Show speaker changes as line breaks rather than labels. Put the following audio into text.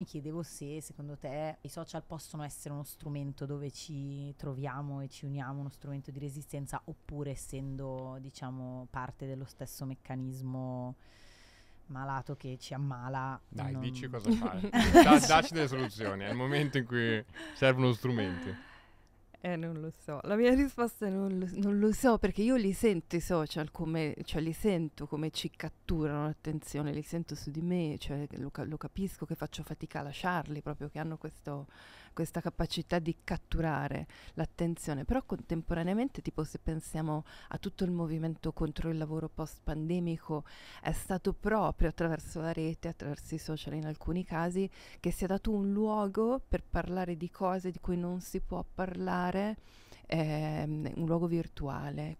Mi chiedevo se secondo te i social possono essere uno strumento dove ci troviamo e ci uniamo, uno strumento di resistenza, oppure essendo, diciamo, parte dello stesso meccanismo malato che ci ammala.
Dai,
non-
dici cosa fare. Da- dacci delle soluzioni. È il momento in cui servono strumenti.
Eh, non lo so. La mia risposta è non lo, non lo so, perché io li sento i social come, cioè li sento come ci catturano l'attenzione, li sento su di me, cioè lo, lo capisco che faccio fatica a lasciarli, proprio che hanno questo- questa capacità di catturare l'attenzione. Però contemporaneamente, tipo se pensiamo a tutto il movimento contro il lavoro post-pandemico, è stato proprio attraverso la rete, attraverso i social in alcuni casi, che si è dato un luogo per parlare di cose di cui non si può parlare, ehm, un luogo virtuale.